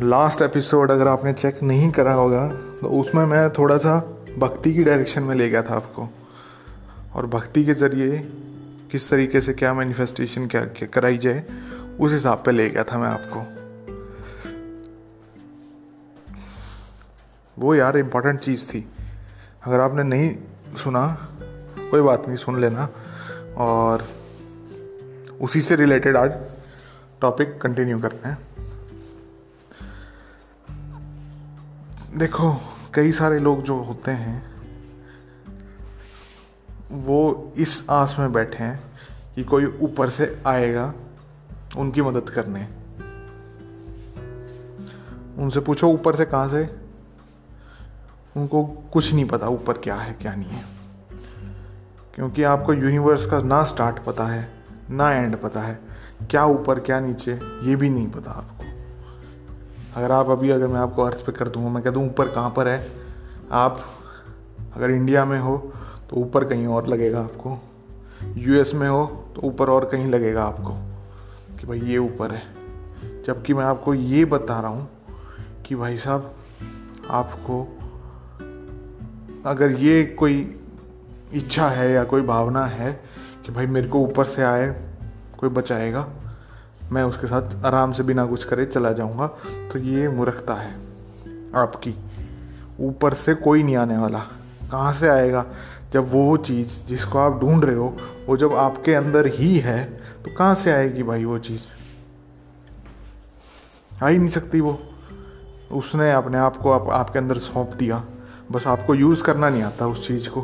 Last episode अगर आपने check नहीं करा होगा तो उसमें मैं थोड़ा सा भक्ति की डायरेक्शन में ले गया था आपको। और भक्ति के ज़रिए किस तरीके से क्या मैनिफेस्टेशन क्या, क्या कराई जाए उस हिसाब पे ले गया था मैं आपको। वो यार इम्पोर्टेंट चीज़ थी। अगर आपने नहीं सुना कोई बात नहीं सुन लेना। और उसी से रिलेटेड आज टॉपिक कंटिन्यू करते हैं। देखो, कई सारे लोग जो होते हैं, वो इस आस में बैठे हैं कि कोई ऊपर से आएगा उनकी मदद करने। उनसे पूछो, ऊपर से कहाँ से? उनको कुछ नहीं पता ऊपर क्या है, क्या नहीं है। क्योंकि आपको यूनिवर्स का ना स्टार्ट पता है, ना एंड पता है, क्या ऊपर, क्या नीचे, ये भी नहीं पता आपको। अगर आप अभी, अगर मैं आपको अर्थ पे कर दूँगा, मैं कह दूँ, ऊपर कहाँ पर है? आप अगर इंडिया में हो तो ऊपर कहीं और लगेगा आपको। यूएस में हो तो ऊपर और कहीं लगेगा आपको कि भाई ये ऊपर है। जबकि मैं आपको ये बता रहा हूँ कि भाई साहब, आपको अगर ये कोई इच्छा है या कोई भावना है कि भाई मेरे को ऊपर से आए, कोई बचाएगा मैं उसके साथ आराम से बिना कुछ करे चला जाऊँगा। तो ये मूर्खता है आपकी। ऊपर से कोई नहीं आने वाला। कहाँ से आएगा? जब वो चीज़ जिसको आप ढूंढ रहे हो वो जब आपके अंदर ही है तो कहाँ से आएगी भाई वो चीज़? आ ही नहीं सकती वो। उसने अपने आप को आप, आपके अंदर सौंप दिया। बस आपको यूज़ करना नहीं आता उस चीज़ को।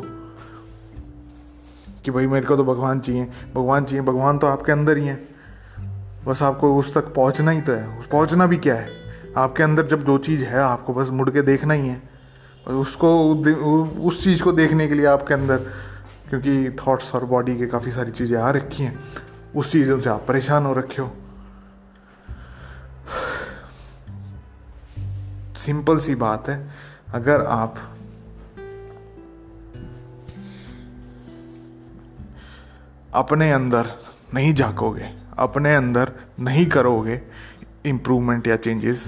कि भाई मेरे को तो भगवान चाहिए। भगवान चाहिए। भगवान तो आपके अंदर ही है। बस आपको उस तक पहुँचना ही तो है। पहुँचना भी क्या है? आपके अंदर जब जो चीज़ है, आपको बस मुड़ के देखना ही है। बस उसको उस चीज़ को देखने के लिए आपके अंदर, क्योंकि थॉट्स और बॉडी के काफ़ी सारी चीज़ें आ रखी हैं, उस चीज़ों से आप परेशान हो रखे हो। सिंपल सी बात है, अगर आप अपने अंदर नहीं झाकोगे अपने अंदर नहीं करोगे इम्प्रूवमेंट या चेंजेस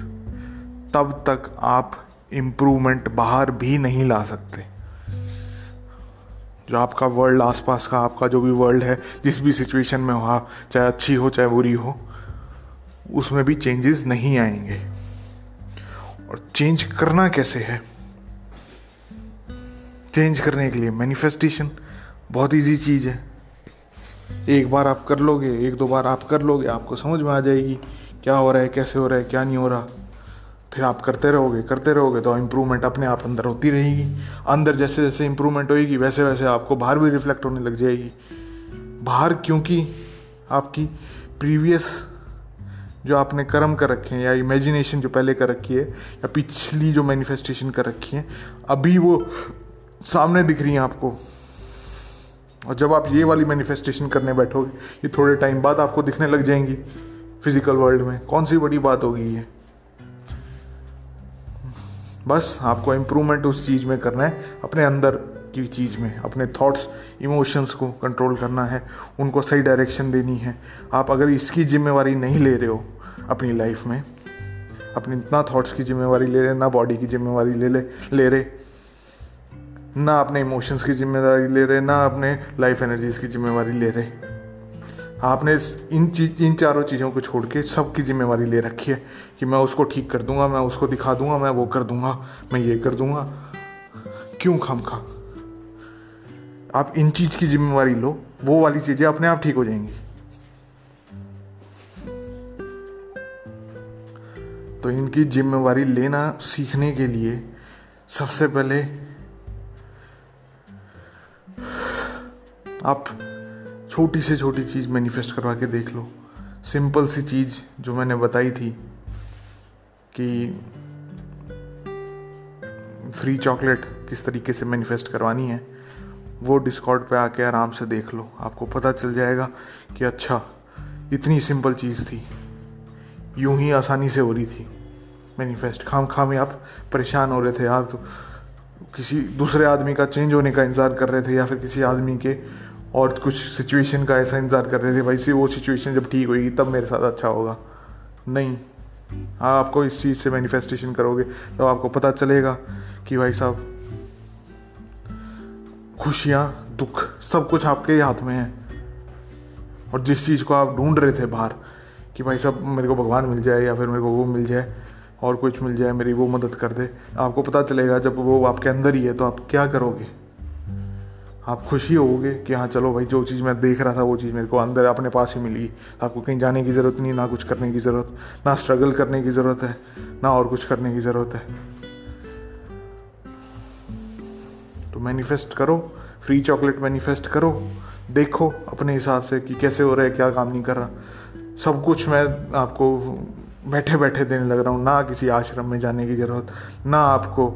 तब तक आप इम्प्रूवमेंट बाहर भी नहीं ला सकते। जो आपका वर्ल्ड आसपास का, आपका जो भी वर्ल्ड है, जिस भी सिचुएशन में हो चाहे अच्छी हो, चाहे बुरी हो, उसमें भी चेंजेस नहीं आएँगे। और चेंज करना कैसे है? चेंज करने के लिए मैनिफेस्टेशन बहुत इजी चीज़ है। एक बार आप कर लोगे, एक दो बार आप कर लोगे, आपको समझ में आ जाएगी क्या हो रहा है, कैसे हो रहा है, क्या नहीं हो रहा। फिर आप करते रहोगे करते रहोगे तो इम्प्रूवमेंट अपने आप अंदर होती रहेगी। अंदर जैसे जैसे इम्प्रूवमेंट होएगी, वैसे वैसे आपको बाहर भी रिफ्लेक्ट होने लग जाएगी। बाहर क्योंकि आपकी प्रीवियस जो आपने कर्म कर रखे हैं या इमेजिनेशन जो पहले कर रखी है, या पिछली जो मैनिफेस्टेशन कर रखी है, अभी वो सामने दिख रही हैं आपको। और जब आप ये वाली मैनिफेस्टेशन करने बैठोगे, ये थोड़े टाइम बाद आपको दिखने लग जाएँगी फ़िज़िकल वर्ल्ड में। कौन सी बड़ी बात होगी ये? बस आपको इम्प्रूवमेंट उस चीज़ में करना है, अपने अंदर की चीज़ में, अपने थॉट्स इमोशंस को कंट्रोल करना है, उनको सही डायरेक्शन देनी है। आप अगर इसकी जिम्मेवारी नहीं ले रहे हो अपनी लाइफ में, अपनी इतना थॉट्स की जिम्मेवारी ले रहे, ना बॉडी की जिम्मेवारी ले ले ले रहे ना अपने इमोशंस की ज़िम्मेदारी ले रहे, ना अपने लाइफ एनर्जीज की जिम्मेवारी ले रहे। आपने इन चीज़, इन चारों चीज़ों को छोड़ के सबकी जिम्मेवारी ले रखी है कि मैं उसको ठीक कर दूँगा, मैं उसको दिखा दूँगा, मैं वो कर दूँगा, मैं ये कर दूँगा। क्यों खाम खा आप इन चीज़ की जिम्मेवारी लो, वो वाली चीज़ें अपने आप ठीक हो जाएँगी। तो इनकी जिम्मेवारी लेना सीखने के लिए सबसे पहले आप छोटी से छोटी चीज़ मैनिफेस्ट करवा के देख लो। सिंपल सी चीज़ जो मैंने बताई थी कि फ्री चॉकलेट किस तरीके से मैनिफेस्ट करवानी है, वो डिस्कॉर्ड पे आके आराम से देख लो। आपको पता चल जाएगा कि अच्छा इतनी सिंपल चीज़ थी। यूँ ही आसानी से हो रही थी मैनिफेस्ट खाम खाम आप परेशान हो रहे थे। आप तो किसी दूसरे आदमी का चेंज होने का इंतज़ार कर रहे थे या फिर किसी आदमी के और कुछ सिचुएशन का ऐसा इंतज़ार कर रहे थे भाई सी वो सिचुएशन जब ठीक होगी, तब मेरे साथ अच्छा होगा। नहीं। आपको इस चीज़ से मैनिफेस्टेशन करोगे तो आपको पता चलेगा कि भाई साहब, खुशियाँ, दुख, सब कुछ आपके हाथ में है। और जिस चीज़ को आप ढूंढ रहे थे बाहर, कि भाई साहब, मेरे को भगवान मिल जाए या फिर मेरे को वो मिल जाए, और कुछ मिल जाए, मेरी वो मदद कर दे, आपको पता चलेगा जब वो आपके अंदर ही है तो आप क्या करोगे? आप खुशी होगे कि हाँ चलो भाई, जो चीज़ मैं देख रहा था, वो चीज़ मेरे को अंदर अपने पास ही मिली। आपको कहीं जाने की ज़रूरत नहीं, ना कुछ करने की ज़रूरत, ना स्ट्रगल करने की ज़रूरत है, ना और कुछ करने की ज़रूरत है। तो मैनिफेस्ट करो फ्री चॉकलेट मैनिफेस्ट करो, देखो अपने हिसाब से कि कैसे हो रहा है, क्या काम नहीं कर रहा। सब कुछ मैं आपको बैठे बैठे देने लग रहा हूँ, ना किसी आश्रम में जाने की ज़रूरत, ना आपको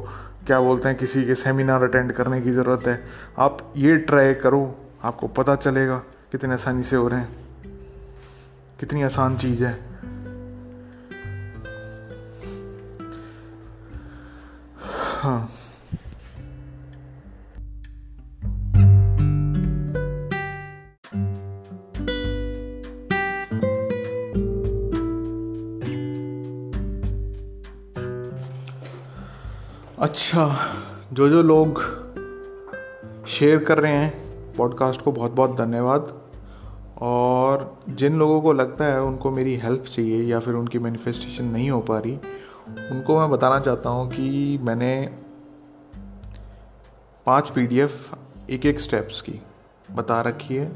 क्या बोलते हैं, किसी के सेमिनार अटेंड करने की ज़रूरत है? आप ये ट्राई करो, आपको पता चलेगा कितने आसानी से हो रहे हैं। कितनी आसान चीज़ है। हाँ। अच्छा जो जो लोग शेयर कर रहे हैं पॉडकास्ट को बहुत बहुत धन्यवाद। और जिन लोगों को लगता है उनको मेरी हेल्प चाहिए या फिर उनकी मैनिफेस्टेशन नहीं हो पा रही, उनको मैं बताना चाहता हूँ कि मैंने पाँच पीडीएफ एक एक स्टेप्स की बता रखी है।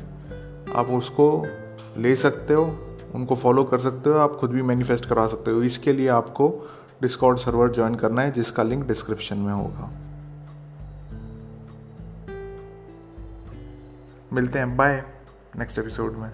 आप उसको ले सकते हो, उनको फॉलो कर सकते हो, आप खुद भी मैनिफेस्ट करा सकते हो। इसके लिए आपको डिस्कॉर्ड सर्वर ज्वाइन करना है, जिसका लिंक डिस्क्रिप्शन में होगा। मिलते हैं बाय नेक्स्ट एपिसोड में।